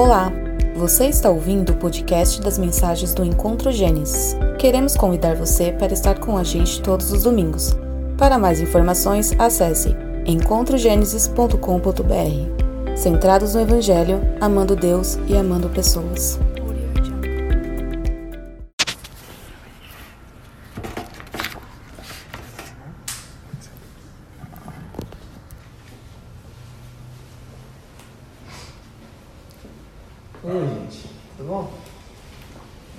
Olá, você está ouvindo o podcast das mensagens do Encontro Gênesis. Queremos convidar você para estar com a gente todos os domingos. Para mais informações, acesse encontrogenesis.com.br. Centrados no Evangelho, amando Deus e amando pessoas. Oi, gente. Tudo bom?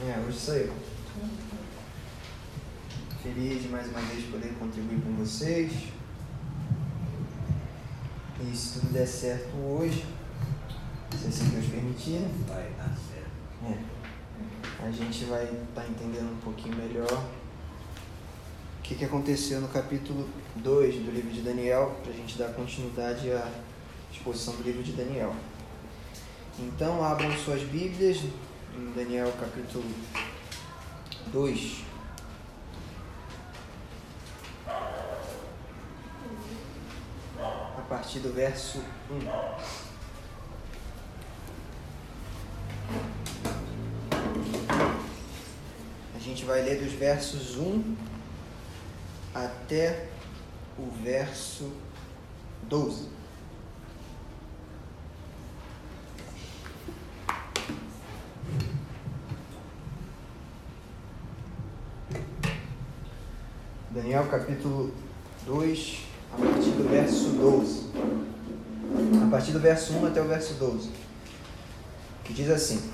É, hoje sou eu. Feliz de mais uma vez poder contribuir com vocês. E se tudo der certo hoje, se assim Deus permitir, né? Vai dar certo. É. A gente vai estar entendendo um pouquinho melhor o que, que aconteceu no capítulo 2 do livro de Daniel, para a gente dar continuidade à exposição do livro de Daniel. Então, abram suas Bíblias em Daniel capítulo 2. A partir do verso 1. A gente vai ler dos versos 1 até o verso 12. Daniel capítulo 2, a partir do verso 12. A partir do verso 1 até o verso 12. Que diz assim: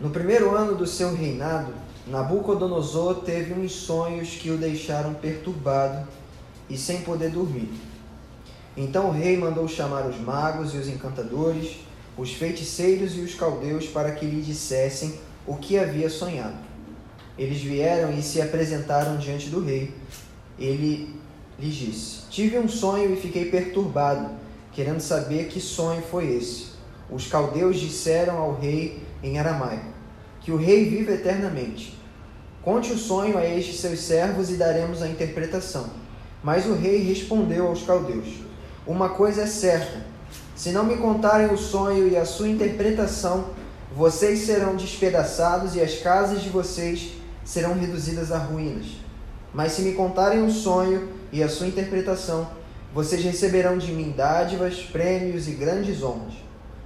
No primeiro ano do seu reinado, Nabucodonosor teve uns sonhos que o deixaram perturbado e sem poder dormir. Então o rei mandou chamar os magos e os encantadores, os feiticeiros e os caldeus para que lhe dissessem o que havia sonhado. Eles vieram e se apresentaram diante do rei. Ele lhes disse: Tive um sonho e fiquei perturbado, querendo saber que sonho foi esse. Os caldeus disseram ao rei em aramaico: Que o rei vive eternamente. Conte o sonho a estes seus servos e daremos a interpretação. Mas o rei respondeu aos caldeus: Uma coisa é certa: se não me contarem o sonho e a sua interpretação, vocês serão despedaçados e as casas de vocês serão reduzidas a ruínas. Mas se me contarem o sonho e a sua interpretação, vocês receberão de mim dádivas, prêmios e grandes honras.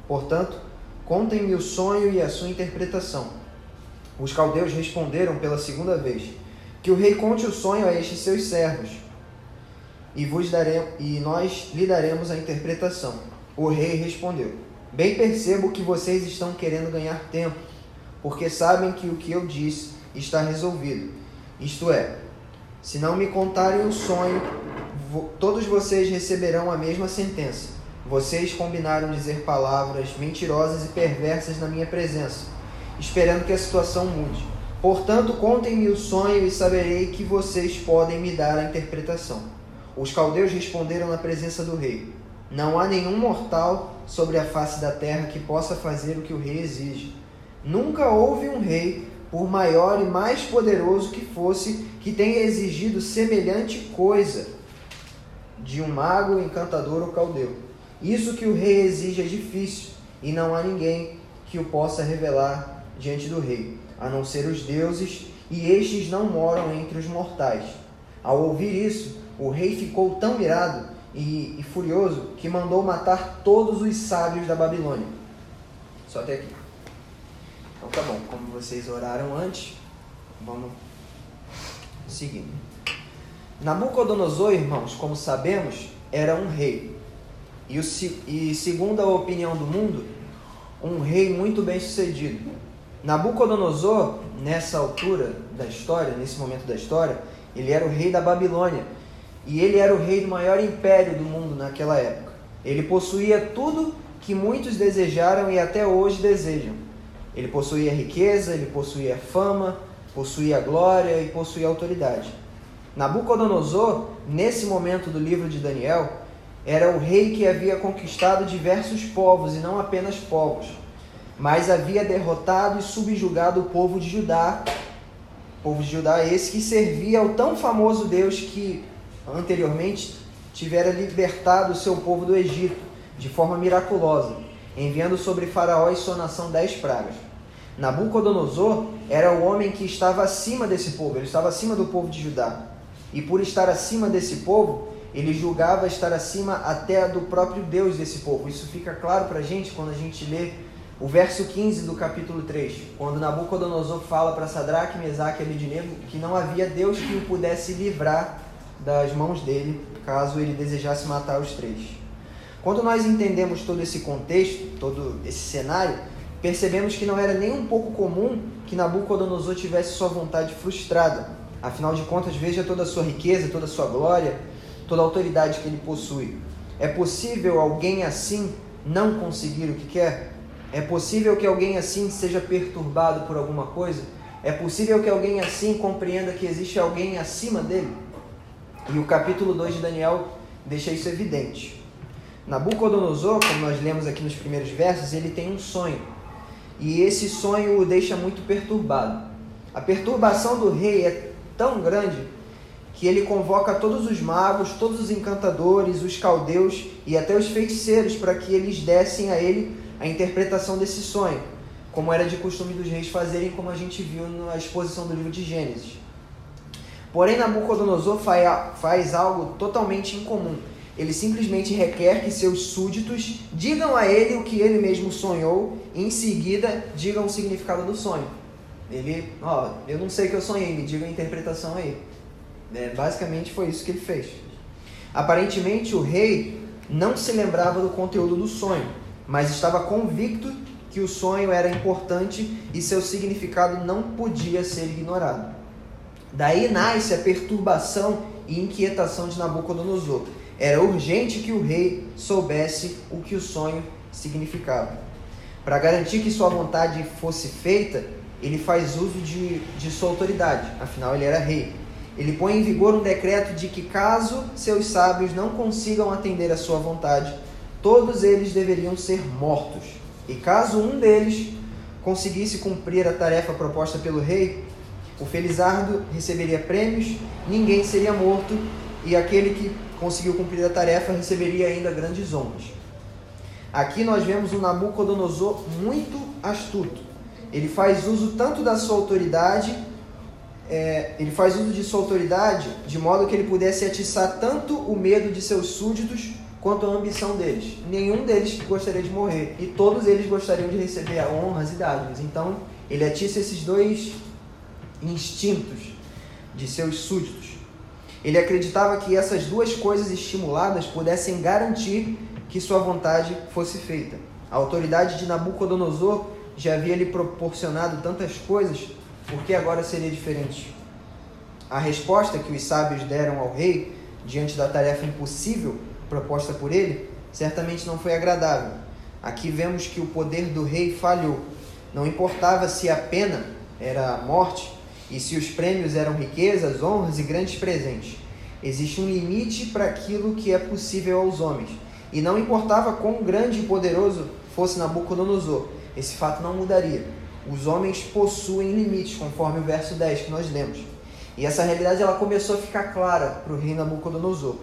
Portanto, contem-me o sonho e a sua interpretação. Os caldeus responderam pela segunda vez: Que o rei conte o sonho a estes seus servos, e, vos daremos, e nós lhe daremos a interpretação. O rei respondeu: Bem percebo que vocês estão querendo ganhar tempo, porque sabem que o que eu disse está resolvido. Isto é, se não me contarem o sonho, todos vocês receberão a mesma sentença. Vocês combinaram dizer palavras mentirosas e perversas na minha presença, esperando que a situação mude. Portanto, contem-me o sonho e saberei que vocês podem me dar a interpretação. Os caldeus responderam na presença do rei: Não há nenhum mortal sobre a face da terra que possa fazer o que o rei exige. Nunca houve um rei por maior e mais poderoso que fosse, que tenha exigido semelhante coisa de um mago, encantador ou caldeu. Isso que o rei exige é difícil, e não há ninguém que o possa revelar diante do rei, a não ser os deuses, e estes não moram entre os mortais. Ao ouvir isso, o rei ficou tão irado e, e furioso que mandou matar todos os sábios da Babilônia. Só até aqui. Então tá bom, como vocês oraram antes, vamos seguindo. Nabucodonosor, irmãos, como sabemos, era um rei. E, o, e segundo a opinião do mundo, um rei muito bem sucedido. Nabucodonosor, nessa altura da história, nesse momento da história, ele era o rei da Babilônia. E ele era o rei do maior império do mundo naquela época. Ele possuía tudo que muitos desejaram e até hoje desejam ele possuía riqueza, ele possuía fama, possuía glória e possuía autoridade. Nabucodonosor, nesse momento do livro de Daniel, era o rei que havia conquistado diversos povos e não apenas povos, mas havia derrotado e subjugado o povo de Judá, o povo de Judá esse que servia ao tão famoso Deus que anteriormente tivera libertado o seu povo do Egito de forma miraculosa. enviando sobre Faraó e sua nação dez pragas. Nabucodonosor era o homem que estava acima desse povo, ele estava acima do povo de Judá. E por estar acima desse povo, ele julgava estar acima até do próprio Deus desse povo. Isso fica claro para a gente quando a gente lê o verso 15 do capítulo 3, quando Nabucodonosor fala para Sadraque, Mesaque e Abednego que não havia Deus que o pudesse livrar das mãos dele, caso ele desejasse matar os três. Quando nós entendemos todo esse contexto, todo esse cenário, percebemos que não era nem um pouco comum que Nabucodonosor tivesse sua vontade frustrada. Afinal de contas, veja toda a sua riqueza, toda a sua glória, toda a autoridade que ele possui. É possível alguém assim não conseguir o que quer? É possível que alguém assim seja perturbado por alguma coisa? É possível que alguém assim compreenda que existe alguém acima dele? E o capítulo 2 de Daniel deixa isso evidente. Nabucodonosor, como nós lemos aqui nos primeiros versos, ele tem um sonho. E esse sonho o deixa muito perturbado. A perturbação do rei é tão grande que ele convoca todos os magos, todos os encantadores, os caldeus e até os feiticeiros para que eles dessem a ele a interpretação desse sonho, como era de costume dos reis fazerem, como a gente viu na exposição do livro de Gênesis. Porém, Nabucodonosor faz algo totalmente incomum. Ele simplesmente requer que seus súditos digam a ele o que ele mesmo sonhou e em seguida digam o significado do sonho. Ele, ó, eu não sei o que eu sonhei, me diga a interpretação aí. É, basicamente foi isso que ele fez. Aparentemente o rei não se lembrava do conteúdo do sonho, mas estava convicto que o sonho era importante e seu significado não podia ser ignorado. Daí nasce a perturbação e inquietação de Nabucodonosor. Era urgente que o rei soubesse o que o sonho significava. Para garantir que sua vontade fosse feita, ele faz uso de, de sua autoridade, afinal ele era rei. Ele põe em vigor um decreto de que, caso seus sábios não consigam atender a sua vontade, todos eles deveriam ser mortos. E caso um deles conseguisse cumprir a tarefa proposta pelo rei, o Felizardo receberia prêmios, ninguém seria morto e aquele que conseguiu cumprir a tarefa receberia ainda grandes honras. Aqui nós vemos um Nabucodonosor muito astuto. Ele faz uso tanto da sua autoridade, é, ele faz uso de sua autoridade de modo que ele pudesse atiçar tanto o medo de seus súditos quanto a ambição deles. Nenhum deles gostaria de morrer e todos eles gostariam de receber honras e dádivas. Então, ele atiça esses dois instintos de seus súditos. Ele acreditava que essas duas coisas estimuladas pudessem garantir que sua vontade fosse feita. A autoridade de Nabucodonosor já havia lhe proporcionado tantas coisas, por que agora seria diferente? A resposta que os sábios deram ao rei diante da tarefa impossível proposta por ele, certamente não foi agradável. Aqui vemos que o poder do rei falhou. Não importava se a pena era a morte e se os prêmios eram riquezas, honras e grandes presentes. Existe um limite para aquilo que é possível aos homens. E não importava quão grande e poderoso fosse Nabucodonosor, esse fato não mudaria. Os homens possuem limites, conforme o verso 10 que nós lemos. E essa realidade ela começou a ficar clara para o rei Nabucodonosor.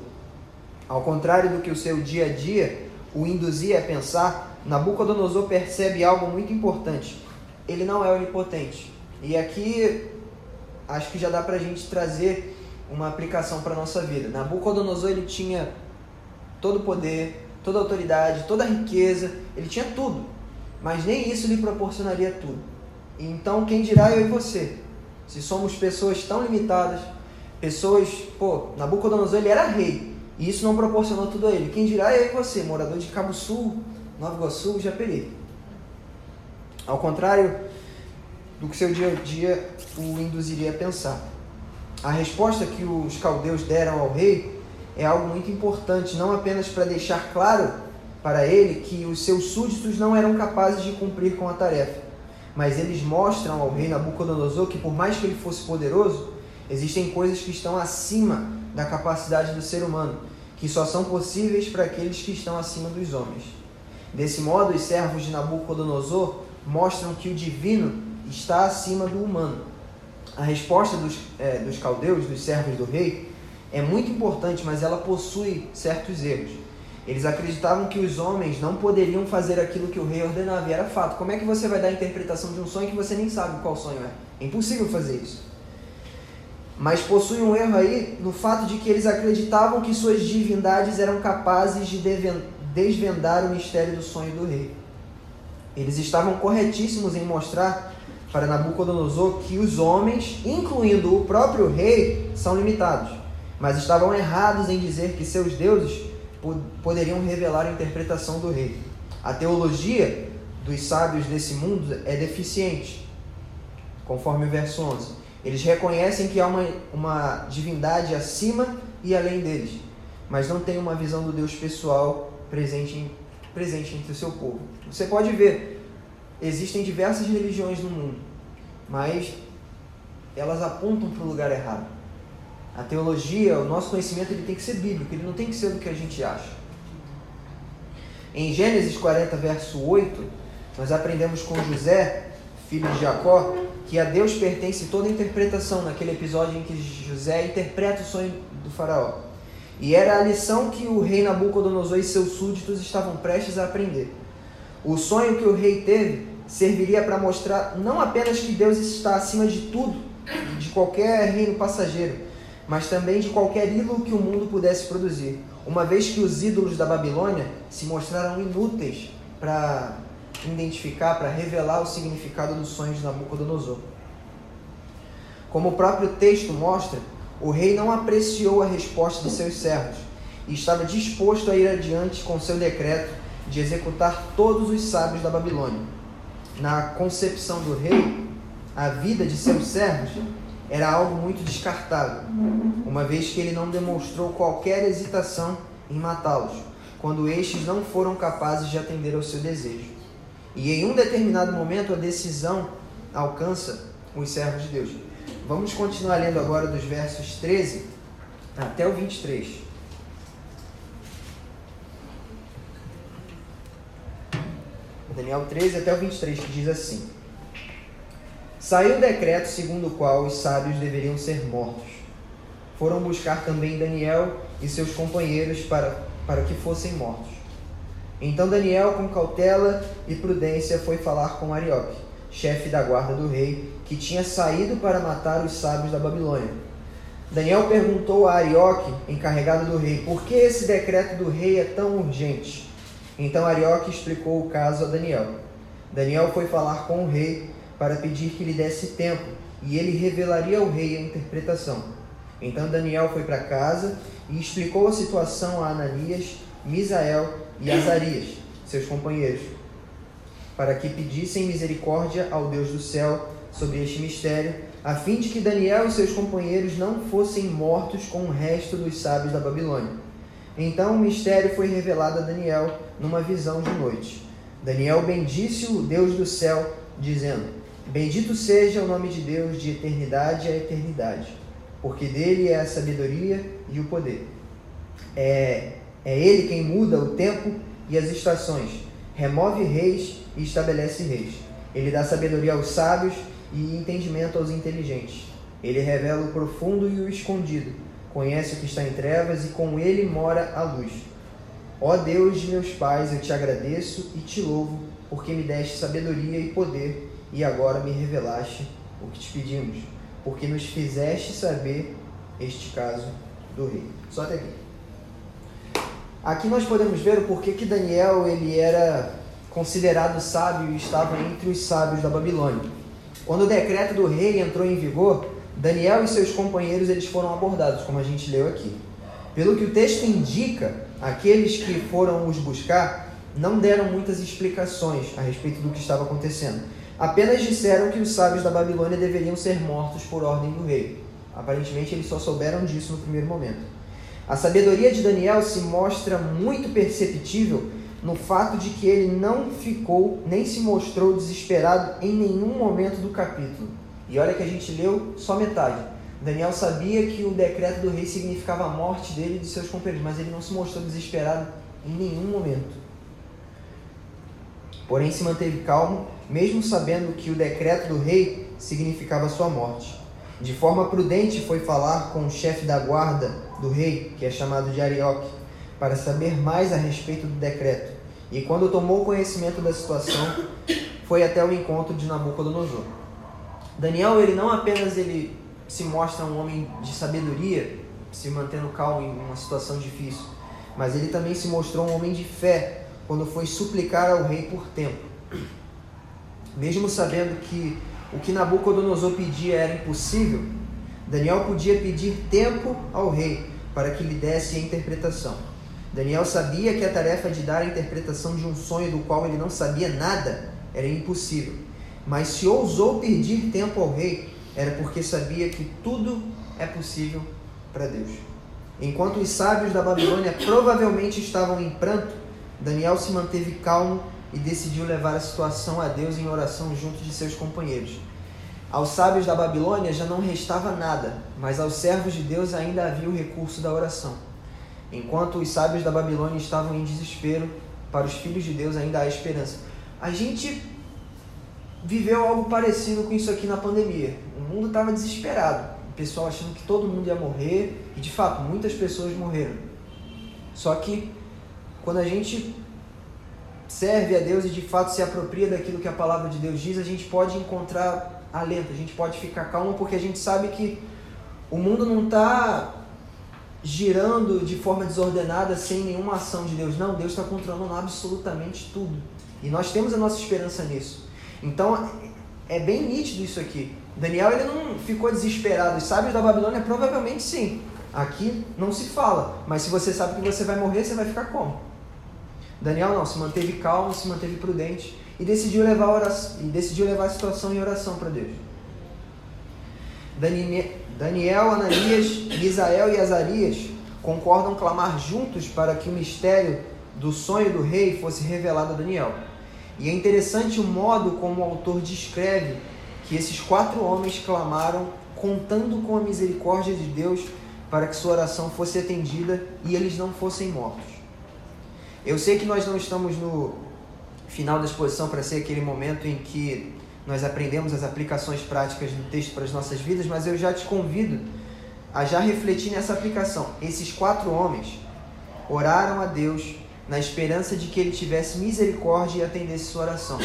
Ao contrário do que o seu dia a dia o induzia a pensar, Nabucodonosor percebe algo muito importante. Ele não é onipotente. E aqui acho que já dá para a gente trazer uma aplicação para nossa vida. Nabucodonosor ele tinha todo o poder, toda a autoridade, toda a riqueza, ele tinha tudo. Mas nem isso lhe proporcionaria tudo. Então, quem dirá eu e você? Se somos pessoas tão limitadas, pessoas, pô, Nabucodonosor ele era rei, e isso não proporcionou tudo a ele. Quem dirá é você, morador de Cabo Sul, Nova Iguaçu, Japeri. Ao contrário do que seu dia a dia o induziria a pensar. A resposta que os caldeus deram ao rei é algo muito importante, não apenas para deixar claro para ele que os seus súditos não eram capazes de cumprir com a tarefa, mas eles mostram ao rei Nabucodonosor que, por mais que ele fosse poderoso, existem coisas que estão acima da capacidade do ser humano, que só são possíveis para aqueles que estão acima dos homens. Desse modo, os servos de Nabucodonosor mostram que o divino está acima do humano. A resposta dos, é, dos caldeus, dos servos do rei, é muito importante, mas ela possui certos erros. Eles acreditavam que os homens não poderiam fazer aquilo que o rei ordenava, e era fato. Como é que você vai dar a interpretação de um sonho que você nem sabe qual sonho é? É impossível fazer isso. Mas possui um erro aí no fato de que eles acreditavam que suas divindades eram capazes de desvendar o mistério do sonho do rei. Eles estavam corretíssimos em mostrar para Nabucodonosor que os homens, incluindo o próprio rei, são limitados, mas estavam errados em dizer que seus deuses poderiam revelar a interpretação do rei. A teologia dos sábios desse mundo é deficiente, conforme o verso 11. Eles reconhecem que há uma, uma divindade acima e além deles, mas não têm uma visão do Deus pessoal presente, em, presente entre o seu povo. Você pode ver, existem diversas religiões no mundo, mas elas apontam para o lugar errado. A teologia, o nosso conhecimento, ele tem que ser bíblico, ele não tem que ser do que a gente acha. Em Gênesis 40, verso 8, nós aprendemos com José, filho de Jacó, que a Deus pertence toda a interpretação naquele episódio em que José interpreta o sonho do faraó. E era a lição que o rei Nabucodonosor e seus súditos estavam prestes a aprender. O sonho que o rei teve serviria para mostrar não apenas que Deus está acima de tudo, de qualquer reino passageiro, mas também de qualquer ídolo que o mundo pudesse produzir, uma vez que os ídolos da Babilônia se mostraram inúteis para identificar, para revelar o significado dos sonhos de Nabucodonosor. Como o próprio texto mostra, o rei não apreciou a resposta de seus servos e estava disposto a ir adiante com seu decreto de executar todos os sábios da Babilônia. Na concepção do rei, a vida de seus servos era algo muito descartável, uma vez que ele não demonstrou qualquer hesitação em matá-los, quando estes não foram capazes de atender ao seu desejo. E em um determinado momento a decisão alcança os servos de Deus. Vamos continuar lendo agora dos versos 13 até o 23. Daniel 13 até o 23, que diz assim: Saiu o decreto segundo o qual os sábios deveriam ser mortos. Foram buscar também Daniel e seus companheiros para, para que fossem mortos. Então Daniel, com cautela e prudência, foi falar com Arioque, chefe da guarda do rei, que tinha saído para matar os sábios da Babilônia. Daniel perguntou a Arioque, encarregado do rei, por que esse decreto do rei é tão urgente? Então Arioque explicou o caso a Daniel. Daniel foi falar com o rei para pedir que lhe desse tempo, e ele revelaria ao rei a interpretação. Então Daniel foi para casa e explicou a situação a Ananias, Misael e Azarias, seus companheiros, para que pedissem misericórdia ao Deus do céu sobre este mistério, a fim de que Daniel e seus companheiros não fossem mortos com o resto dos sábios da Babilônia. Então o mistério foi revelado a Daniel numa visão de noite. Daniel bendisse o Deus do céu, dizendo: Bendito seja o nome de Deus de eternidade a eternidade, porque dele é a sabedoria e o poder. É, é ele quem muda o tempo e as estações, remove reis e estabelece reis. Ele dá sabedoria aos sábios e entendimento aos inteligentes. Ele revela o profundo e o escondido, conhece o que está em trevas e com ele mora a luz. Ó Deus de meus pais, eu te agradeço e te louvo, porque me deste sabedoria e poder e agora me revelaste o que te pedimos, porque nos fizeste saber este caso do rei. Só até aqui. Aqui nós podemos ver o porquê que Daniel ele era considerado sábio e estava entre os sábios da Babilônia. Quando o decreto do rei entrou em vigor, Daniel e seus companheiros eles foram abordados, como a gente leu aqui. Pelo que o texto indica, aqueles que foram os buscar não deram muitas explicações a respeito do que estava acontecendo. Apenas disseram que os sábios da Babilônia deveriam ser mortos por ordem do rei. Aparentemente, eles só souberam disso no primeiro momento. A sabedoria de Daniel se mostra muito perceptível no fato de que ele não ficou nem se mostrou desesperado em nenhum momento do capítulo. E olha que a gente leu só metade. Daniel sabia que o decreto do rei significava a morte dele e de seus companheiros, mas ele não se mostrou desesperado em nenhum momento. Porém, se manteve calmo mesmo sabendo que o decreto do rei significava sua morte. De forma prudente foi falar com o chefe da guarda do rei, que é chamado de Arioque, para saber mais a respeito do decreto. E quando tomou conhecimento da situação, foi até o encontro de Nabucodonosor. Daniel, ele não apenas ele se mostra um homem de sabedoria, se mantendo calmo em uma situação difícil, mas ele também se mostrou um homem de fé quando foi suplicar ao rei por tempo. Mesmo sabendo que o que Nabucodonosor pedia era impossível, Daniel podia pedir tempo ao rei para que lhe desse a interpretação. Daniel sabia que a tarefa de dar a interpretação de um sonho do qual ele não sabia nada era impossível. Mas se ousou pedir tempo ao rei, era porque sabia que tudo é possível para Deus. Enquanto os sábios da Babilônia provavelmente estavam em pranto, Daniel se manteve calmo e decidiu levar a situação a Deus em oração junto de seus companheiros. Aos sábios da Babilônia já não restava nada, mas aos servos de Deus ainda havia o recurso da oração. Enquanto os sábios da Babilônia estavam em desespero, para os filhos de Deus ainda há esperança. A gente viveu algo parecido com isso aqui na pandemia. O mundo estava desesperado, o pessoal achando que todo mundo ia morrer, e de fato, muitas pessoas morreram. Só que quando a gente serve a Deus e de fato se apropria daquilo que a palavra de Deus diz, a gente pode encontrar alento, a gente pode ficar calmo porque a gente sabe que o mundo não está girando de forma desordenada sem nenhuma ação de Deus. Não, Deus está controlando absolutamente tudo. E nós temos a nossa esperança nisso. Então é bem nítido isso aqui. Daniel ele não ficou desesperado. Os sábios da Babilônia provavelmente sim. Aqui não se fala. Mas se você sabe que você vai morrer, você vai ficar como? Daniel não, se manteve calmo, se manteve prudente e decidiu levar a, oração, e decidiu levar a situação em oração para Deus. Daniel, Ananias, Misael e Azarias concordam clamar juntos para que o mistério do sonho do rei fosse revelado a Daniel. E é interessante o modo como o autor descreve que esses quatro homens clamaram contando com a misericórdia de Deus para que sua oração fosse atendida e eles não fossem mortos. Eu sei que nós não estamos no final da exposição para ser aquele momento em que nós aprendemos as aplicações práticas do texto para as nossas vidas, mas eu já te convido a já refletir nessa aplicação. Esses quatro homens oraram a Deus na esperança de que ele tivesse misericórdia e atendesse sua oração.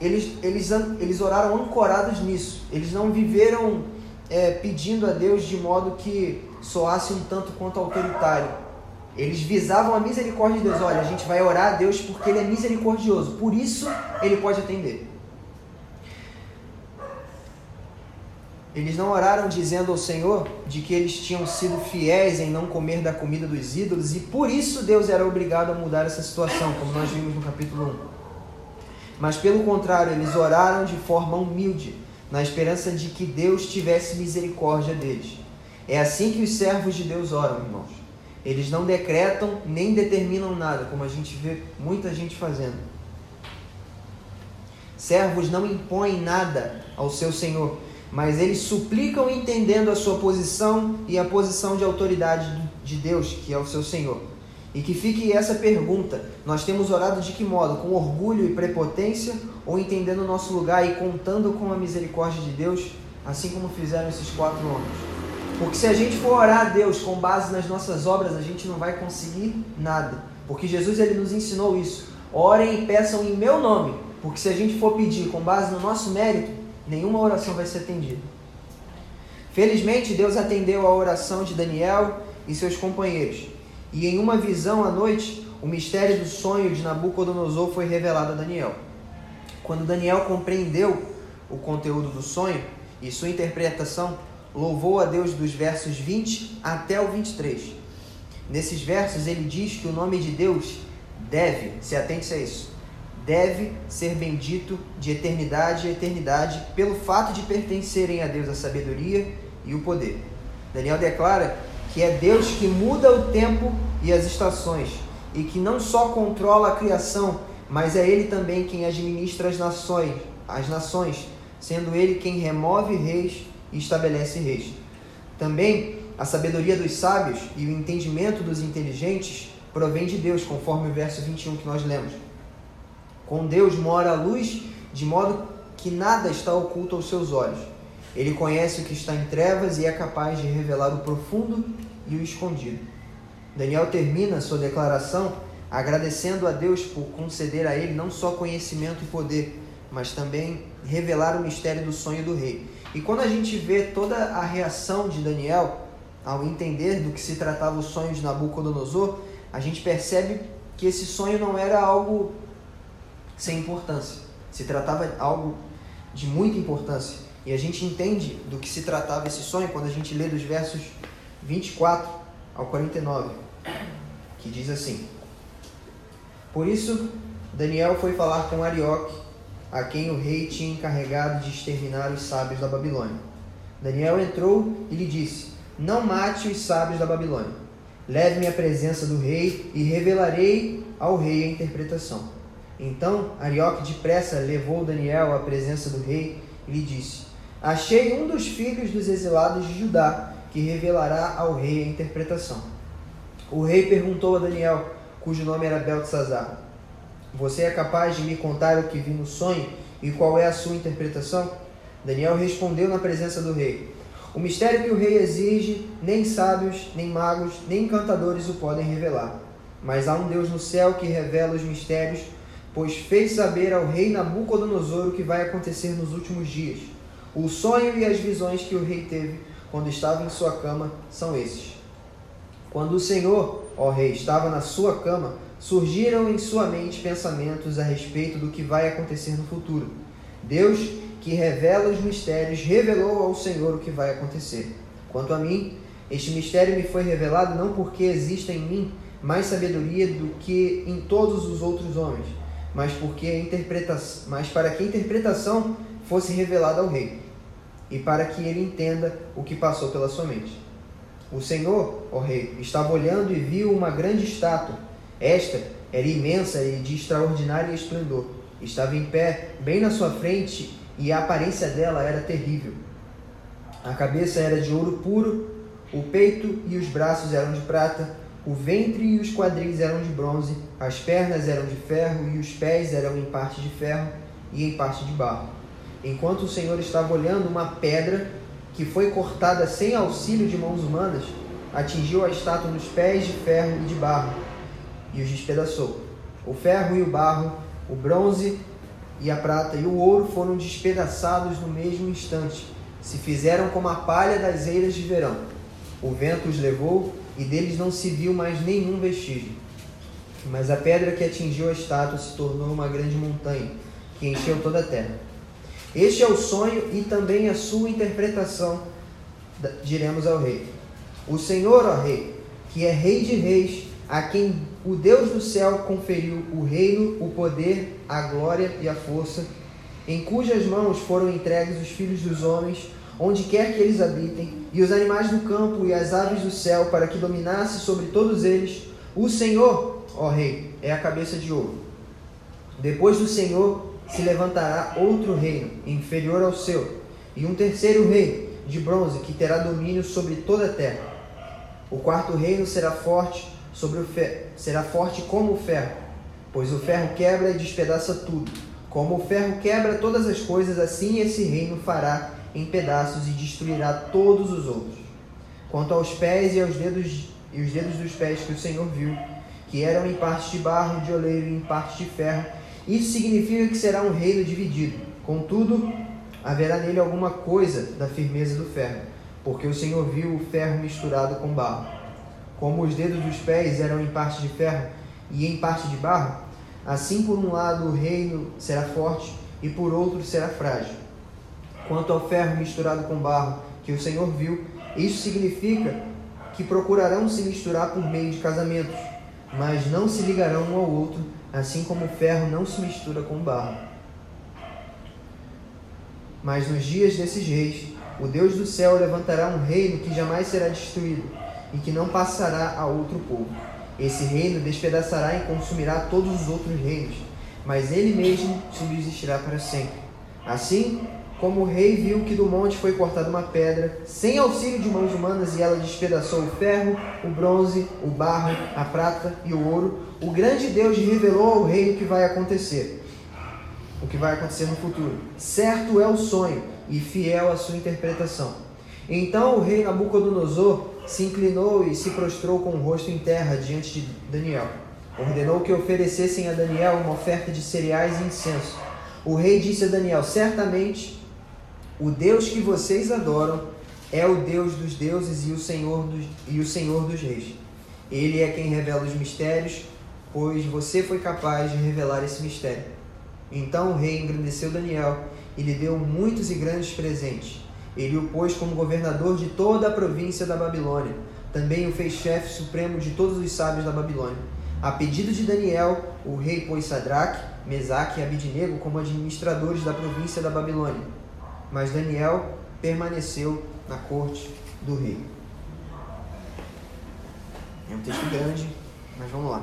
Eles, eles, eles oraram ancorados nisso. Eles não viveram é, pedindo a Deus de modo que soasse um tanto quanto autoritário eles visavam a misericórdia de Deus. Olha, a gente vai orar a Deus porque Ele é misericordioso. Por isso Ele pode atender. Eles não oraram dizendo ao Senhor de que eles tinham sido fiéis em não comer da comida dos ídolos e por isso Deus era obrigado a mudar essa situação, como nós vimos no capítulo 1. Mas pelo contrário, eles oraram de forma humilde, na esperança de que Deus tivesse misericórdia deles. É assim que os servos de Deus oram, irmãos. Eles não decretam nem determinam nada, como a gente vê muita gente fazendo. Servos não impõem nada ao seu Senhor, mas eles suplicam entendendo a sua posição e a posição de autoridade de Deus, que é o seu Senhor. E que fique essa pergunta: nós temos orado de que modo? Com orgulho e prepotência ou entendendo o nosso lugar e contando com a misericórdia de Deus, assim como fizeram esses quatro homens? Porque se a gente for orar a Deus com base nas nossas obras, a gente não vai conseguir nada. Porque Jesus ele nos ensinou isso. Orem e peçam em meu nome. Porque se a gente for pedir com base no nosso mérito, nenhuma oração vai ser atendida. Felizmente, Deus atendeu a oração de Daniel e seus companheiros. E em uma visão à noite, o mistério do sonho de Nabucodonosor foi revelado a Daniel. Quando Daniel compreendeu o conteúdo do sonho e sua interpretação, louvou a Deus dos versos 20 até o 23. Nesses versos ele diz que o nome de Deus deve, se atente a isso, deve ser bendito de eternidade a eternidade pelo fato de pertencerem a Deus a sabedoria e o poder. Daniel declara que é Deus que muda o tempo e as estações e que não só controla a criação, mas é ele também quem administra as nações, as nações, sendo ele quem remove reis e estabelece reis. Também a sabedoria dos sábios e o entendimento dos inteligentes provém de Deus, conforme o verso 21 que nós lemos. Com Deus mora a luz, de modo que nada está oculto aos seus olhos. Ele conhece o que está em trevas e é capaz de revelar o profundo e o escondido. Daniel termina sua declaração agradecendo a Deus por conceder a ele não só conhecimento e poder, mas também revelar o mistério do sonho do rei. E quando a gente vê toda a reação de Daniel ao entender do que se tratava o sonho de Nabucodonosor, a gente percebe que esse sonho não era algo sem importância. Se tratava de algo de muita importância. E a gente entende do que se tratava esse sonho quando a gente lê dos versos 24 ao 49, que diz assim: Por isso Daniel foi falar com Arioque, a quem o rei tinha encarregado de exterminar os sábios da Babilônia. Daniel entrou e lhe disse: Não mate os sábios da Babilônia. Leve-me à presença do rei e revelarei ao rei a interpretação. Então Arioque depressa levou Daniel à presença do rei e lhe disse: Achei um dos filhos dos exilados de Judá, que revelará ao rei a interpretação. O rei perguntou a Daniel, cujo nome era Beltesazar: Você é capaz de me contar o que vi no sonho e qual é a sua interpretação? Daniel respondeu na presença do rei: O mistério que o rei exige, nem sábios, nem magos, nem encantadores o podem revelar. Mas há um Deus no céu que revela os mistérios pois fez saber ao rei Nabucodonosor o que vai acontecer nos últimos dias. O sonho e as visões que o rei teve quando estava em sua cama são esses. Quando o Senhor, ó rei, estava na sua cama, surgiram em sua mente pensamentos a respeito do que vai acontecer no futuro. Deus, que revela os mistérios, revelou ao Senhor o que vai acontecer. Quanto a mim, este mistério me foi revelado não porque exista em mim mais sabedoria do que em todos os outros homens mas porque a interpretação, mas para que a interpretação fosse revelada ao rei e para que ele entenda o que passou pela sua mente. O Senhor, ó rei, estava olhando e viu uma grande estátua. Esta era imensa e de extraordinário esplendor. Estava em pé bem na sua frente e a aparência dela era terrível. A cabeça era de ouro puro, o peito e os braços eram de prata, o ventre e os quadris eram de bronze, as pernas eram de ferro e os pés eram em parte de ferro e em parte de barro. Enquanto o Senhor estava olhando, uma pedra que foi cortada sem auxílio de mãos humanas atingiu a estátua nos pés de ferro e de barro e os despedaçou. O ferro e o barro, o bronze e a prata e o ouro foram despedaçados no mesmo instante. Se fizeram como a palha das eiras de verão. O vento os levou e deles não se viu mais nenhum vestígio. Mas a pedra que atingiu a estátua se tornou uma grande montanha, que encheu toda a terra. Este é o sonho e também a sua interpretação, diremos ao rei. O Senhor, ó rei, que é rei de reis, a quem o Deus do céu conferiu o reino, o poder, a glória e a força, em cujas mãos foram entregues os filhos dos homens, onde quer que eles habitem, e os animais do campo e as aves do céu, para que dominasse sobre todos eles. O Senhor, ó Rei, é a cabeça de ouro. Depois do Senhor se levantará outro reino, inferior ao seu, e um terceiro reino, de bronze, que terá domínio sobre toda a terra. O quarto reino será forte sobre o ferro, será forte como o ferro, pois o ferro quebra e despedaça tudo. Como o ferro quebra todas as coisas, assim esse reino fará em pedaços e destruirá todos os outros. Quanto aos pés e aos dedos e os dedos dos pés que o Senhor viu, que eram em parte de barro de oleiro e em parte de ferro, isso significa que será um reino dividido. Contudo, haverá nele alguma coisa da firmeza do ferro, porque o Senhor viu o ferro misturado com barro. Como os dedos dos pés eram em parte de ferro e em parte de barro, assim por um lado o reino será forte e por outro será frágil. Quanto ao ferro misturado com barro que o Senhor viu, isso significa que procurarão se misturar por meio de casamentos, mas não se ligarão um ao outro, assim como o ferro não se mistura com barro. Mas nos dias desses reis, o Deus do céu levantará um reino que jamais será destruído e que não passará a outro povo. Esse reino despedaçará e consumirá todos os outros reinos, mas ele mesmo subsistirá para sempre. Assim, como o rei viu que do monte foi cortada uma pedra, sem auxílio de mãos humanas, e ela despedaçou o ferro, o bronze, o barro, a prata e o ouro, o grande Deus revelou ao rei o que vai acontecer. O que vai acontecer no futuro. Certo é o sonho e fiel a sua interpretação. Então o rei Nabucodonosor se inclinou e se prostrou com o rosto em terra diante de Daniel. Ordenou que oferecessem a Daniel uma oferta de cereais e incenso. O rei disse a Daniel: Certamente o Deus que vocês adoram é o Deus dos deuses e o Senhor dos, e o Senhor dos reis. Ele é quem revela os mistérios, pois você foi capaz de revelar esse mistério. Então o rei engrandeceu Daniel e lhe deu muitos e grandes presentes. Ele o pôs como governador de toda a província da Babilônia. Também o fez chefe supremo de todos os sábios da Babilônia. A pedido de Daniel, o rei pôs Sadraque, Mesaque e Abidnego como administradores da província da Babilônia. Mas Daniel permaneceu na corte do rei. É um texto grande, mas vamos lá.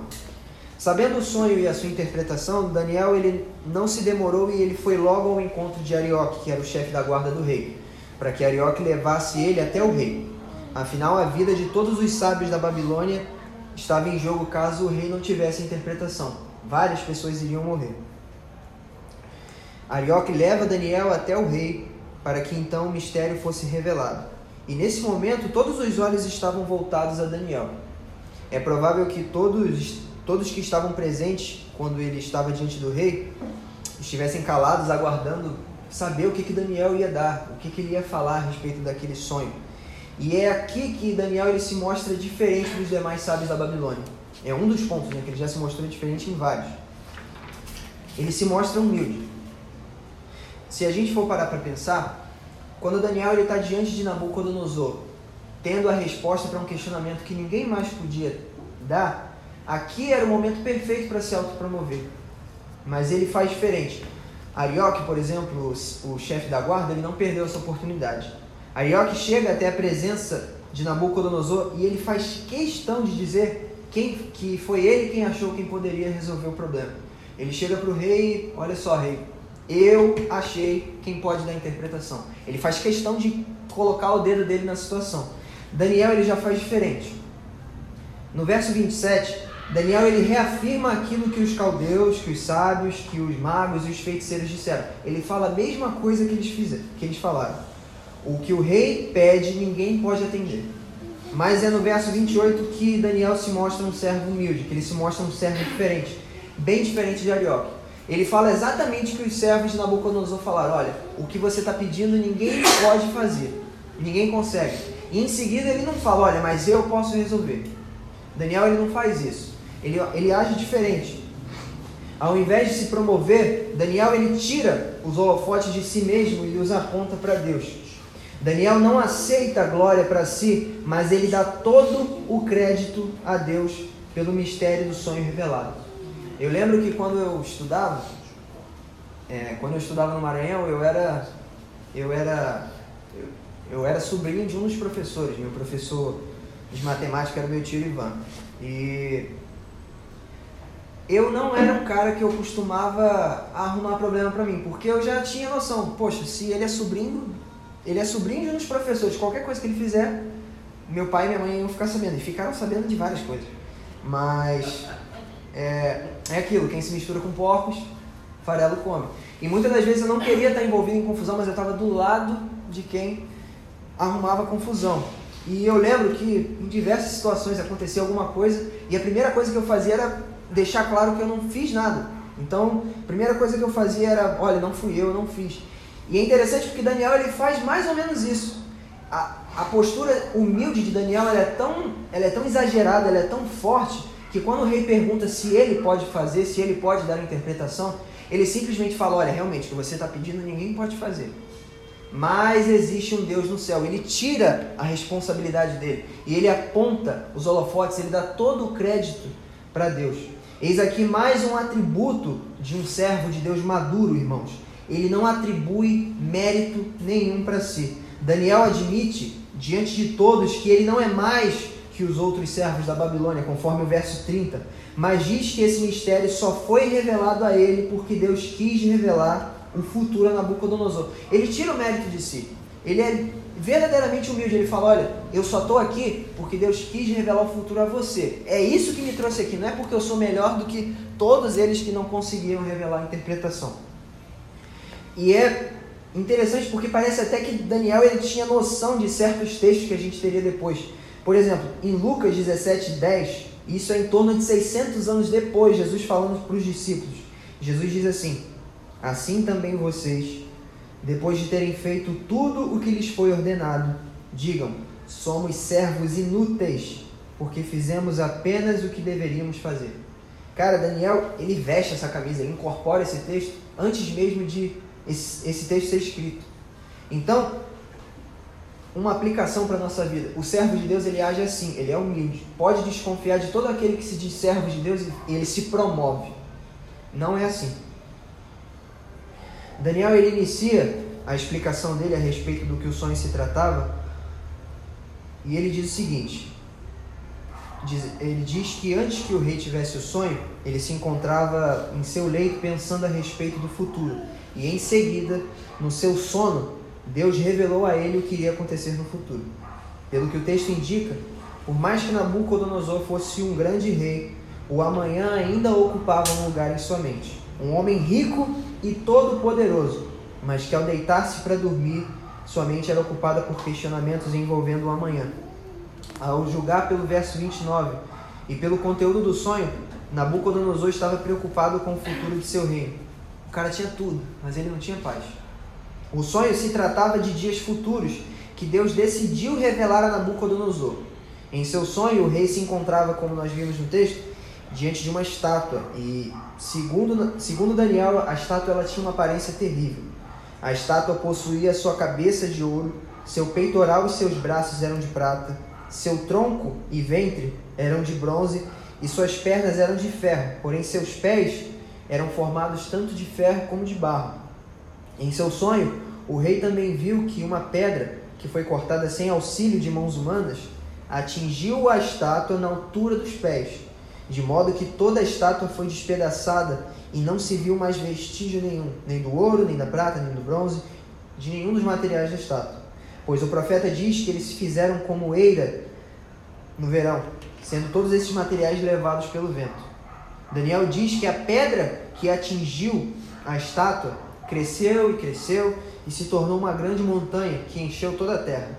Sabendo o sonho e a sua interpretação, Daniel ele não se demorou e ele foi logo ao encontro de Arioque, que era o chefe da guarda do rei para que Arioque levasse ele até o rei. Afinal, a vida de todos os sábios da Babilônia estava em jogo caso o rei não tivesse interpretação. Várias pessoas iriam morrer. Arioque leva Daniel até o rei para que então o mistério fosse revelado. E nesse momento todos os olhos estavam voltados a Daniel. É provável que todos, todos que estavam presentes quando ele estava diante do rei estivessem calados, aguardando saber o que, que Daniel ia dar, o que, que ele ia falar a respeito daquele sonho. E é aqui que Daniel ele se mostra diferente dos demais sábios da Babilônia. É um dos pontos, né, que ele já se mostrou diferente em vários. Ele se mostra humilde. Se a gente for parar para pensar, quando Daniel está diante de Nabucodonosor, tendo a resposta para um questionamento que ninguém mais podia dar, aqui era o momento perfeito para se autopromover. Mas ele faz diferente. Arioque, por exemplo, o, chefe da guarda, ele não perdeu essa oportunidade. Arioque chega até a presença de Nabucodonosor e ele faz questão de dizer quem, que foi ele quem achou quem poderia resolver o problema. Ele chega para o rei, olha só, rei, eu achei quem pode dar interpretação. Ele faz questão de colocar o dedo dele na situação. Daniel ele já faz diferente. No verso 27, Daniel ele reafirma aquilo que os caldeus, que os sábios, que os magos e os feiticeiros disseram. Ele fala a mesma coisa que eles fizeram, que eles falaram. O que o rei pede, ninguém pode atender. Mas é no verso 28 que Daniel se mostra um servo humilde, que ele se mostra um servo diferente, bem diferente de Arioque. Ele fala exatamente o que os servos de Nabucodonosor falaram: olha, o que você está pedindo ninguém pode fazer, ninguém consegue. E em seguida ele não fala: olha, mas eu posso resolver. Daniel ele não faz isso. Ele, ele age diferente. Ao invés de se promover, Daniel ele tira os holofotes de si mesmo e os aponta para Deus. Daniel não aceita a glória para si, mas ele dá todo o crédito a Deus pelo mistério do sonho revelado. Eu lembro que quando eu estudava, é, quando eu estudava no Maranhão, eu era, eu era, eu, eu era sobrinho de um dos professores. Meu professor de matemática era meu tio Ivan. E eu não era um cara que eu costumava arrumar problema para mim, porque eu já tinha noção, poxa, se ele é sobrinho, ele é sobrinho de um dos professores, qualquer coisa que ele fizer, meu pai e minha mãe iam ficar sabendo, e ficaram sabendo de várias coisas. Mas é, é aquilo, quem se mistura com porcos, farelo come. E muitas das vezes eu não queria estar envolvido em confusão, mas eu estava do lado de quem arrumava confusão. E eu lembro que em diversas situações acontecia alguma coisa, e a primeira coisa que eu fazia era deixar claro que eu não fiz nada. Então, a primeira coisa que eu fazia era, olha, não fui eu, não fiz. E é interessante porque Daniel ele faz mais ou menos isso. A, a postura humilde de Daniel ela é, tão, ela é tão exagerada, ela é tão forte, que quando o rei pergunta se ele pode fazer, se ele pode dar a interpretação, ele simplesmente fala, olha, realmente, o que você está pedindo ninguém pode fazer. Mas existe um Deus no céu. Ele tira a responsabilidade dele. E ele aponta os holofotes, ele dá todo o crédito para Deus. Eis aqui mais um atributo de um servo de Deus maduro, irmãos. Ele não atribui mérito nenhum para si. Daniel admite diante de todos que ele não é mais que os outros servos da Babilônia, conforme o verso 30, mas diz que esse mistério só foi revelado a ele porque Deus quis revelar o futuro a Nabucodonosor. Ele tira o mérito de si. Ele é verdadeiramente humilde. Ele fala: Olha, eu só estou aqui porque Deus quis revelar o futuro a você. É isso que me trouxe aqui. Não é porque eu sou melhor do que todos eles que não conseguiram revelar a interpretação. E é interessante porque parece até que Daniel ele tinha noção de certos textos que a gente teria depois. Por exemplo, em Lucas 17, 10, isso é em torno de 600 anos depois, Jesus falando para os discípulos. Jesus diz assim: Assim também vocês, depois de terem feito tudo o que lhes foi ordenado, digam: Somos servos inúteis, porque fizemos apenas o que deveríamos fazer. Cara, Daniel, ele veste essa camisa, ele incorpora esse texto antes mesmo de esse, esse texto ser escrito. Então, uma aplicação para a nossa vida. O servo de Deus, ele age assim, ele é humilde. Pode desconfiar de todo aquele que se diz servo de Deus e ele se promove. Não é assim. Daniel, ele inicia a explicação dele a respeito do que o sonho se tratava e ele diz o seguinte, diz, ele diz que antes que o rei tivesse o sonho, ele se encontrava em seu leito pensando a respeito do futuro. E em seguida, no seu sono, Deus revelou a ele o que iria acontecer no futuro. Pelo que o texto indica, por mais que Nabucodonosor fosse um grande rei, o amanhã ainda ocupava um lugar em sua mente. Um homem rico e todo-poderoso, mas que ao deitar-se para dormir, sua mente era ocupada por questionamentos envolvendo o amanhã. Ao julgar pelo verso 29 e pelo conteúdo do sonho, Nabucodonosor estava preocupado com o futuro de seu reino. O cara tinha tudo, mas ele não tinha paz. O sonho se tratava de dias futuros que Deus decidiu revelar a Nabucodonosor. Em seu sonho, o rei se encontrava, como nós vimos no texto, diante de uma estátua. E, segundo, segundo Daniel, a estátua ela tinha uma aparência terrível. A estátua possuía sua cabeça de ouro, seu peitoral e seus braços eram de prata, seu tronco e ventre eram de bronze e suas pernas eram de ferro, porém seus pés eram formados tanto de ferro como de barro. Em seu sonho, o rei também viu que uma pedra, que foi cortada sem auxílio de mãos humanas, atingiu a estátua na altura dos pés, de modo que toda a estátua foi despedaçada e não se viu mais vestígio nenhum, nem do ouro, nem da prata, nem do bronze, de nenhum dos materiais da estátua. Pois o profeta diz que eles se fizeram como eira no verão, sendo todos esses materiais levados pelo vento. Daniel diz que a pedra que atingiu a estátua cresceu e cresceu e se tornou uma grande montanha que encheu toda a terra.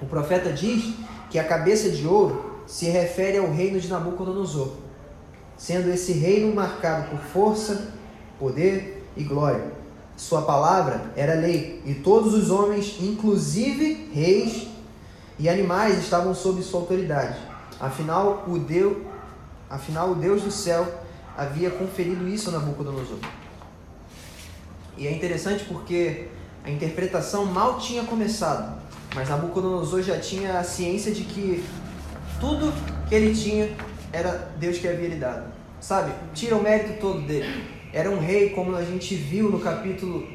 O profeta diz que a cabeça de ouro se refere ao reino de Nabucodonosor, sendo esse reino marcado por força, poder e glória. Sua palavra era lei, e todos os homens, inclusive reis e animais, estavam sob sua autoridade. Afinal, o Deus, afinal, o Deus do céu havia conferido isso a Nabucodonosor. E é interessante porque a interpretação mal tinha começado, mas Nabucodonosor já tinha a ciência de que tudo que ele tinha era Deus que havia lhe dado. Sabe? Tira o mérito todo dele. Era um rei, como a gente viu no capítulo,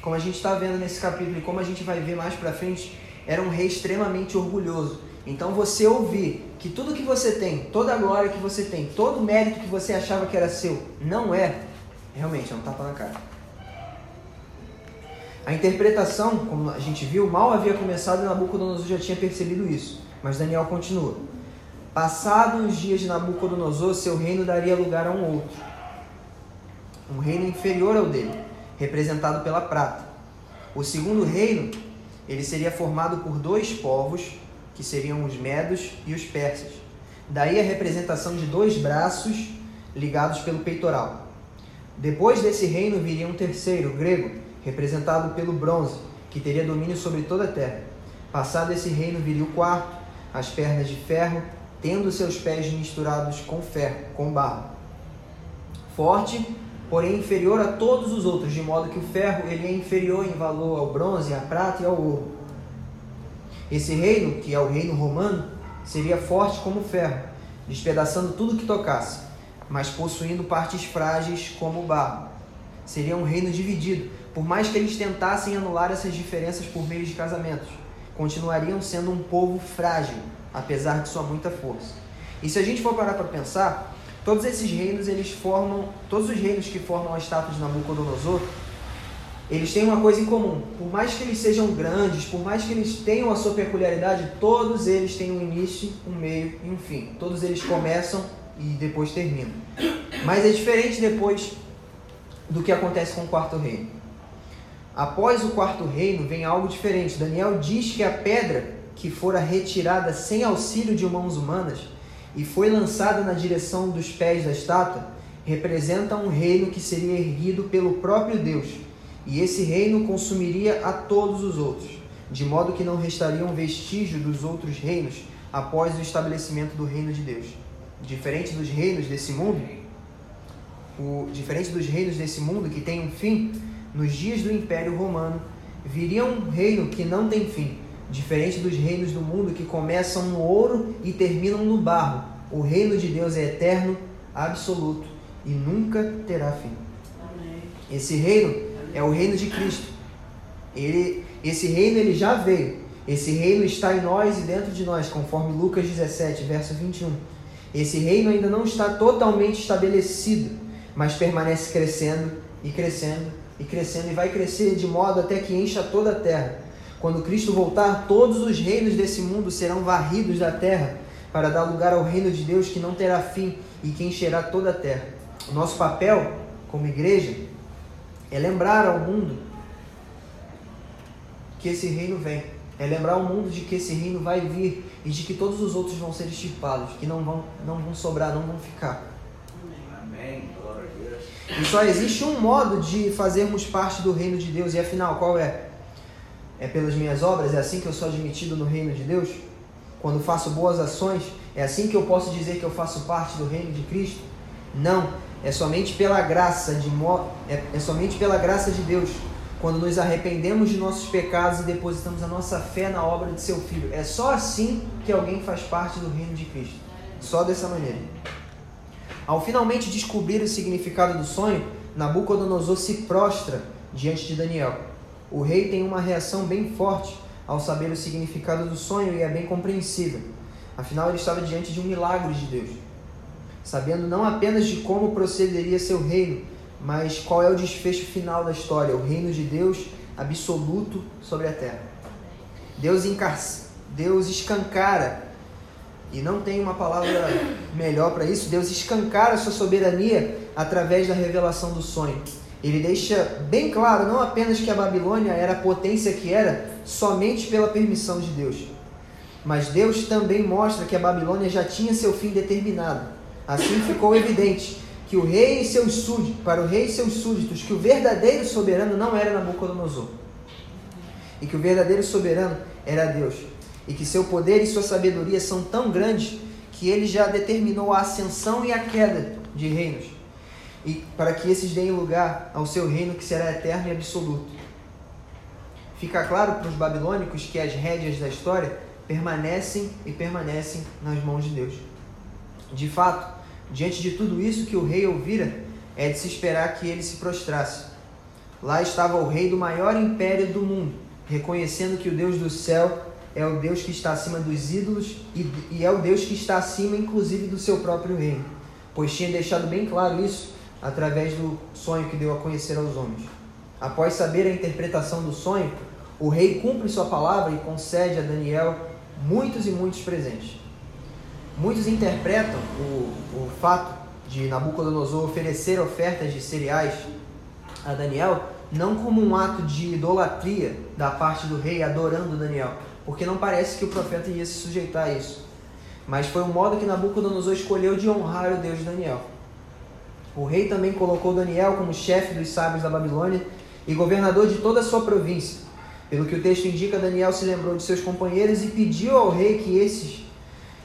como a gente está vendo nesse capítulo e como a gente vai ver mais para frente, era um rei extremamente orgulhoso. Então você ouvir que tudo que você tem, toda a glória que você tem, todo o mérito que você achava que era seu, não é, realmente é um tapa na cara. A interpretação, como a gente viu, mal havia começado e Nabucodonosor já tinha percebido isso. Mas Daniel continua. Passados os dias de Nabucodonosor, seu reino daria lugar a um outro, um reino inferior ao dele, representado pela prata. O segundo reino, ele seria formado por dois povos, que seriam os medos e os persas. Daí a representação de dois braços ligados pelo peitoral. Depois desse reino viria um terceiro, grego, representado pelo bronze, que teria domínio sobre toda a terra. Passado esse reino viria o quarto, as pernas de ferro, tendo seus pés misturados com ferro, com barro. Forte, porém inferior a todos os outros, de modo que o ferro ele é inferior em valor ao bronze, à prata e ao ouro. Esse reino, que é o reino romano, seria forte como ferro, despedaçando tudo que tocasse, mas possuindo partes frágeis como o barro. Seria um reino dividido, por mais que eles tentassem anular essas diferenças por meio de casamentos, continuariam sendo um povo frágil, apesar de sua muita força. E se a gente for parar para pensar, todos esses reinos, eles formam, todos os reinos que formam a estátua de Nabucodonosor, eles têm uma coisa em comum. Por mais que eles sejam grandes, por mais que eles tenham a sua peculiaridade, todos eles têm um início, um meio e um fim. Todos eles começam e depois terminam. Mas é diferente depois do que acontece com o quarto reino. Após o quarto reino vem algo diferente. Daniel diz que a pedra que fora retirada sem auxílio de mãos humanas e foi lançada na direção dos pés da estátua, representa um reino que seria erguido pelo próprio Deus, e esse reino consumiria a todos os outros, de modo que não restariam vestígio dos outros reinos após o estabelecimento do reino de Deus. Diferente dos reinos desse mundo, o, diferente dos reinos desse mundo que tem um fim, nos dias do Império Romano viria um reino que não tem fim, diferente dos reinos do mundo que começam no ouro e terminam no barro. O reino de Deus é eterno, absoluto e nunca terá fim. Esse reino é o reino de Cristo. Ele, esse reino ele já veio. Esse reino está em nós e dentro de nós, conforme Lucas 17, verso 21. Esse reino ainda não está totalmente estabelecido, mas permanece crescendo e crescendo e crescendo e vai crescer de modo até que encha toda a terra. Quando Cristo voltar, todos os reinos desse mundo serão varridos da terra para dar lugar ao reino de Deus que não terá fim e que encherá toda a terra. O nosso papel como igreja é lembrar ao mundo que esse reino vem. É lembrar ao mundo de que esse reino vai vir e de que todos os outros vão ser extirpados, que não vão, não vão sobrar, não vão ficar. Amém. E só existe um modo de fazermos parte do reino de Deus, e afinal, qual é? É pelas minhas obras? É assim que eu sou admitido no reino de Deus? Quando faço boas ações, é assim que eu posso dizer que eu faço parte do reino de Cristo? Não, é somente pela graça de mo... é, é somente pela graça de Deus quando nos arrependemos de nossos pecados e depositamos a nossa fé na obra de seu filho. É só assim que alguém faz parte do reino de Cristo. Só dessa maneira. Ao finalmente descobrir o significado do sonho, Nabucodonosor se prostra diante de Daniel. O rei tem uma reação bem forte ao saber o significado do sonho e é bem compreensível. Afinal, ele estava diante de um milagre de Deus sabendo não apenas de como procederia seu reino, mas qual é o desfecho final da história, o reino de Deus absoluto sobre a terra. Deus, encar... Deus escancara, e não tem uma palavra melhor para isso, Deus escancara sua soberania através da revelação do sonho. Ele deixa bem claro não apenas que a Babilônia era a potência que era somente pela permissão de Deus, mas Deus também mostra que a Babilônia já tinha seu fim determinado Assim ficou evidente que o rei e seus súditos, para o rei e seus súditos, que o verdadeiro soberano não era Nabucodonosor. E que o verdadeiro soberano era Deus. E que seu poder e sua sabedoria são tão grandes que ele já determinou a ascensão e a queda de reinos. E para que esses deem lugar ao seu reino que será eterno e absoluto. Fica claro para os babilônicos que as rédeas da história permanecem e permanecem nas mãos de Deus. De fato, Diante de tudo isso que o rei ouvira, é de se esperar que ele se prostrasse. Lá estava o rei do maior império do mundo, reconhecendo que o Deus do céu é o Deus que está acima dos ídolos e, e é o Deus que está acima, inclusive, do seu próprio reino, pois tinha deixado bem claro isso através do sonho que deu a conhecer aos homens. Após saber a interpretação do sonho, o rei cumpre sua palavra e concede a Daniel muitos e muitos presentes. Muitos interpretam o, o fato de Nabucodonosor oferecer ofertas de cereais a Daniel não como um ato de idolatria da parte do rei adorando Daniel, porque não parece que o profeta ia se sujeitar a isso. Mas foi o modo que Nabucodonosor escolheu de honrar o Deus de Daniel. O rei também colocou Daniel como chefe dos sábios da Babilônia e governador de toda a sua província. Pelo que o texto indica, Daniel se lembrou de seus companheiros e pediu ao rei que esses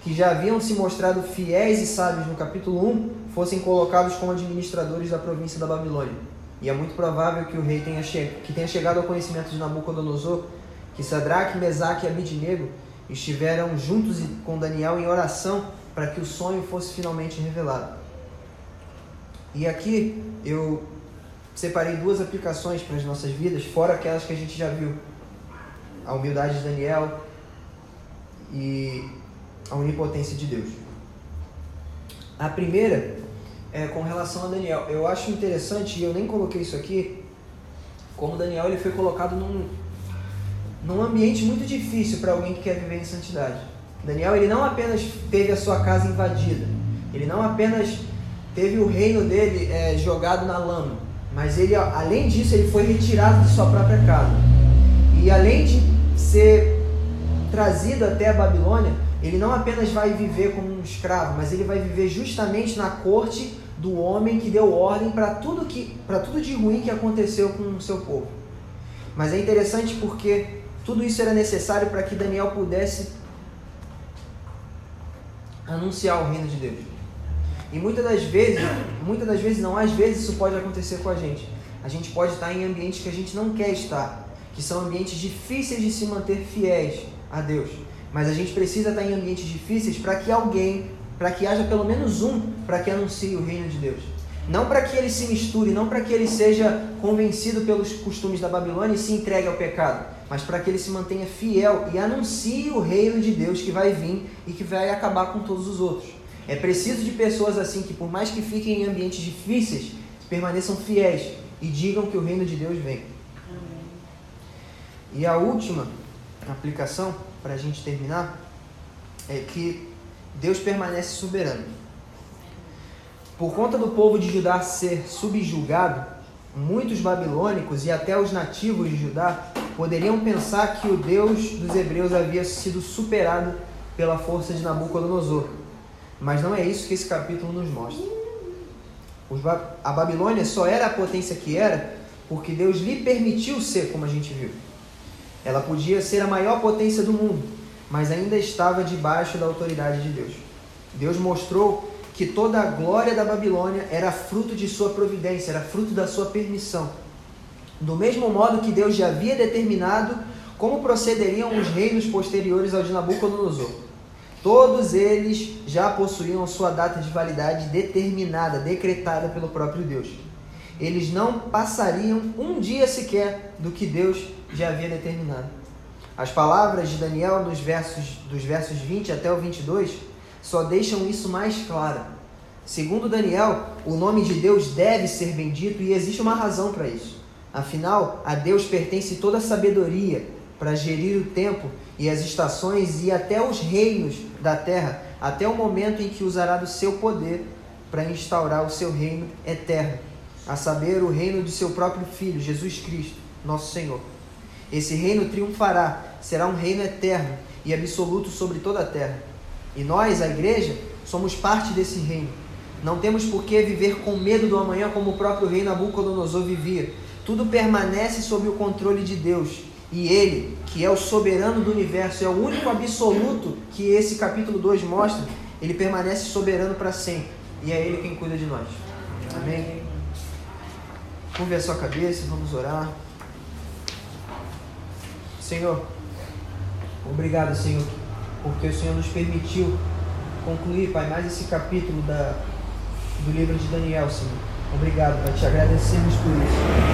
que já haviam se mostrado fiéis e sábios no capítulo 1, fossem colocados como administradores da província da Babilônia. E é muito provável que o rei tenha, che que tenha chegado ao conhecimento de Nabucodonosor que Sadraque, Mesaque e Abidnego estiveram juntos com Daniel em oração para que o sonho fosse finalmente revelado. E aqui eu separei duas aplicações para as nossas vidas, fora aquelas que a gente já viu. A humildade de Daniel e a onipotência de Deus. A primeira é com relação a Daniel. Eu acho interessante, e eu nem coloquei isso aqui, como Daniel ele foi colocado num, num ambiente muito difícil para alguém que quer viver em santidade. Daniel ele não apenas teve a sua casa invadida, ele não apenas teve o reino dele é, jogado na lama, mas ele, além disso, ele foi retirado de sua própria casa. E além de ser trazido até a Babilônia, ele não apenas vai viver como um escravo, mas ele vai viver justamente na corte do homem que deu ordem para tudo que para tudo de ruim que aconteceu com o seu povo. Mas é interessante porque tudo isso era necessário para que Daniel pudesse anunciar o reino de Deus. E muitas das vezes, muitas das vezes não, às vezes isso pode acontecer com a gente. A gente pode estar em ambientes que a gente não quer estar, que são ambientes difíceis de se manter fiéis a Deus. Mas a gente precisa estar em ambientes difíceis para que alguém, para que haja pelo menos um, para que anuncie o reino de Deus. Não para que ele se misture, não para que ele seja convencido pelos costumes da Babilônia e se entregue ao pecado, mas para que ele se mantenha fiel e anuncie o reino de Deus que vai vir e que vai acabar com todos os outros. É preciso de pessoas assim que, por mais que fiquem em ambientes difíceis, permaneçam fiéis e digam que o reino de Deus vem. E a última aplicação para a gente terminar, é que Deus permanece soberano. Por conta do povo de Judá ser subjugado, muitos babilônicos e até os nativos de Judá poderiam pensar que o Deus dos hebreus havia sido superado pela força de Nabucodonosor. Mas não é isso que esse capítulo nos mostra. A Babilônia só era a potência que era porque Deus lhe permitiu ser, como a gente viu. Ela podia ser a maior potência do mundo, mas ainda estava debaixo da autoridade de Deus. Deus mostrou que toda a glória da Babilônia era fruto de sua providência, era fruto da sua permissão. Do mesmo modo que Deus já havia determinado como procederiam os reinos posteriores ao de Nabucodonosor. Todos eles já possuíam sua data de validade determinada, decretada pelo próprio Deus eles não passariam um dia sequer do que Deus já havia determinado. As palavras de Daniel dos versos, dos versos 20 até o 22 só deixam isso mais claro. Segundo Daniel, o nome de Deus deve ser bendito e existe uma razão para isso. Afinal, a Deus pertence toda a sabedoria para gerir o tempo e as estações e até os reinos da terra, até o momento em que usará do seu poder para instaurar o seu reino eterno a saber, o reino de seu próprio Filho, Jesus Cristo, nosso Senhor. Esse reino triunfará, será um reino eterno e absoluto sobre toda a terra. E nós, a igreja, somos parte desse reino. Não temos por que viver com medo do amanhã como o próprio rei Nabucodonosor vivia. Tudo permanece sob o controle de Deus. E Ele, que é o soberano do universo, é o único absoluto que esse capítulo 2 mostra, ele permanece soberano para sempre. E é Ele quem cuida de nós. Amém? Curve a sua cabeça, vamos orar. Senhor, obrigado, Senhor, porque o Senhor nos permitiu concluir, Pai, mais esse capítulo da, do livro de Daniel, Senhor. Obrigado, Pai, te agradecemos por isso.